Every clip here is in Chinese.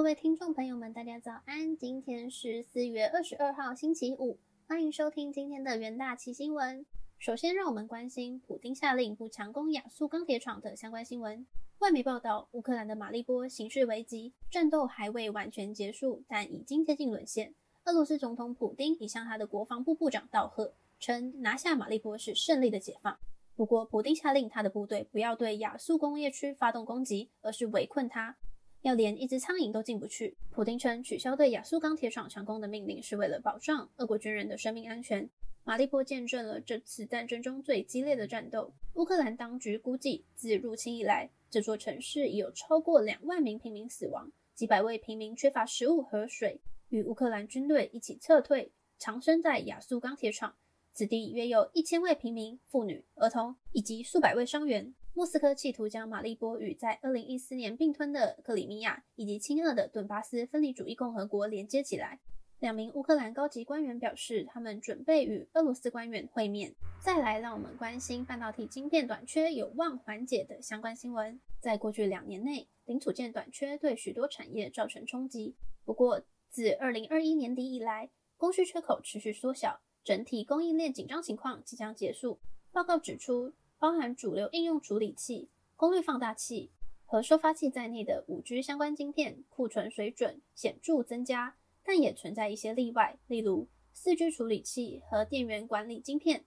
各位听众朋友们，大家早安！今天是四月二十二号，星期五，欢迎收听今天的元大奇新闻。首先，让我们关心普丁下令不强攻亚速钢铁厂的相关新闻。外媒报道，乌克兰的马利波形势危急，战斗还未完全结束，但已经接近沦陷。俄罗斯总统普丁已向他的国防部部长道贺，称拿下马利波是胜利的解放。不过，普丁下令他的部队不要对亚速工业区发动攻击，而是围困它。要连一只苍蝇都进不去。普京称取消对亚速钢铁厂强攻的命令是为了保障俄国军人的生命安全。马利波见证了这次战争中最激烈的战斗。乌克兰当局估计，自入侵以来，这座城市已有超过两万名平民死亡，几百位平民缺乏食物和水，与乌克兰军队一起撤退，藏身在亚速钢铁厂。此地约有一千位平民、妇女、儿童以及数百位伤员。莫斯科企图将马利波与在2014年并吞的克里米亚以及亲俄的顿巴斯分离主义共和国连接起来。两名乌克兰高级官员表示，他们准备与俄罗斯官员会面。再来，让我们关心半导体晶片短缺有望缓解的相关新闻。在过去两年内，零组件短缺对许多产业造成冲击。不过，自2021年底以来，供需缺口持续缩小，整体供应链紧张情况即将结束。报告指出。包含主流应用处理器、功率放大器和收发器在内的五 G 相关晶片库存水准显著增加，但也存在一些例外，例如四 G 处理器和电源管理晶片。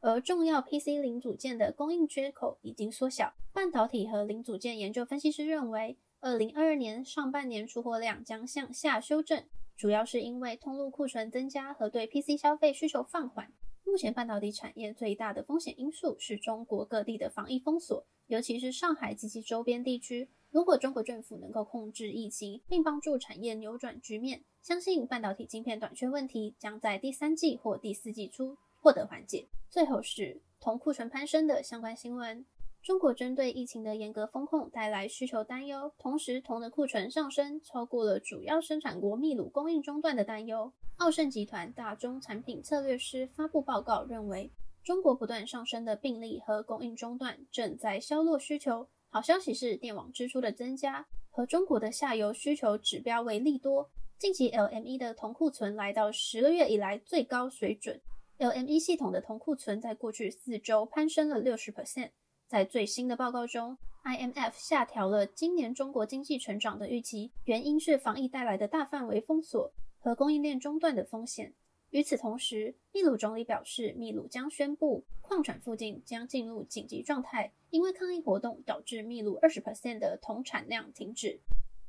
而重要 PC 零组件的供应缺口已经缩小。半导体和零组件研究分析师认为，二零二二年上半年出货量将向下修正，主要是因为通路库存增加和对 PC 消费需求放缓。目前半导体产业最大的风险因素是中国各地的防疫封锁，尤其是上海及其周边地区。如果中国政府能够控制疫情，并帮助产业扭转局面，相信半导体晶片短缺问题将在第三季或第四季初获得缓解。最后是铜库存攀升的相关新闻。中国针对疫情的严格风控带来需求担忧，同时铜的库存上升超过了主要生产国秘鲁供应中断的担忧。奥盛集团大中产品策略师发布报告认为，中国不断上升的病例和供应中断正在削弱需求。好消息是电网支出的增加和中国的下游需求指标为利多。近期 LME 的铜库存来到十个月以来最高水准，LME 系统的铜库存在过去四周攀升了六十 percent。在最新的报告中，IMF 下调了今年中国经济成长的预期，原因是防疫带来的大范围封锁和供应链中断的风险。与此同时，秘鲁总理表示，秘鲁将宣布矿产附近将进入紧急状态，因为抗议活动导致秘鲁二十 percent 的铜产量停止。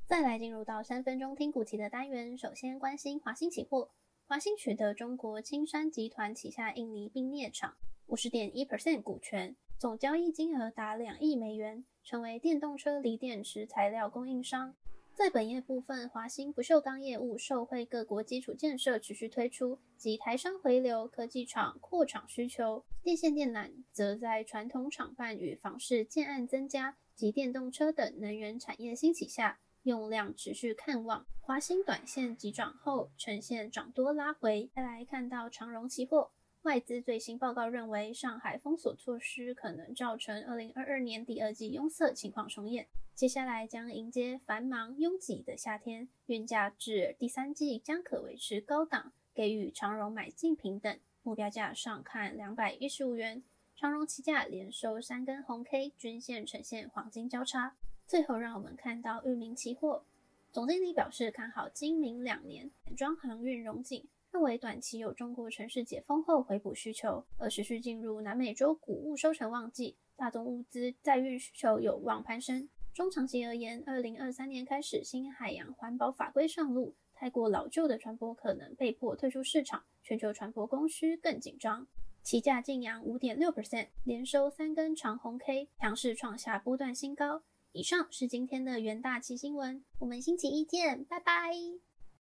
再来进入到三分钟听股期的单元，首先关心华兴期货，华兴取得中国青山集团旗下印尼冰镍厂五十点一 percent 股权。总交易金额达两亿美元，成为电动车锂电池材料供应商。在本业部分，华兴不锈钢业务受惠各国基础建设持续推出及台商回流、科技厂扩厂需求。电线电缆则在传统厂办与房市建案增加及电动车等能源产业兴起下，用量持续看望。华兴短线急涨后呈现涨多拉回。再来看到长荣期货。外资最新报告认为，上海封锁措施可能造成二零二二年第二季拥塞情况重演。接下来将迎接繁忙拥挤的夏天，运价至第三季将可维持高档，给予长荣买进平等目标价上看两百一十五元。长荣期价连收三根红 K，均线呈现黄金交叉。最后，让我们看到域名期货总经理表示看好今明两年装航运融景。认为短期有中国城市解封后回补需求，而持续进入南美洲谷物收成旺季，大宗物资在运需求有望攀升。中长期而言，二零二三年开始新海洋环保法规上路，太过老旧的船舶可能被迫退出市场，全球船舶供需更紧张。期价净扬五点六 percent，连收三根长红 K，强势创下波段新高。以上是今天的元大旗新闻，我们星期一见，拜拜。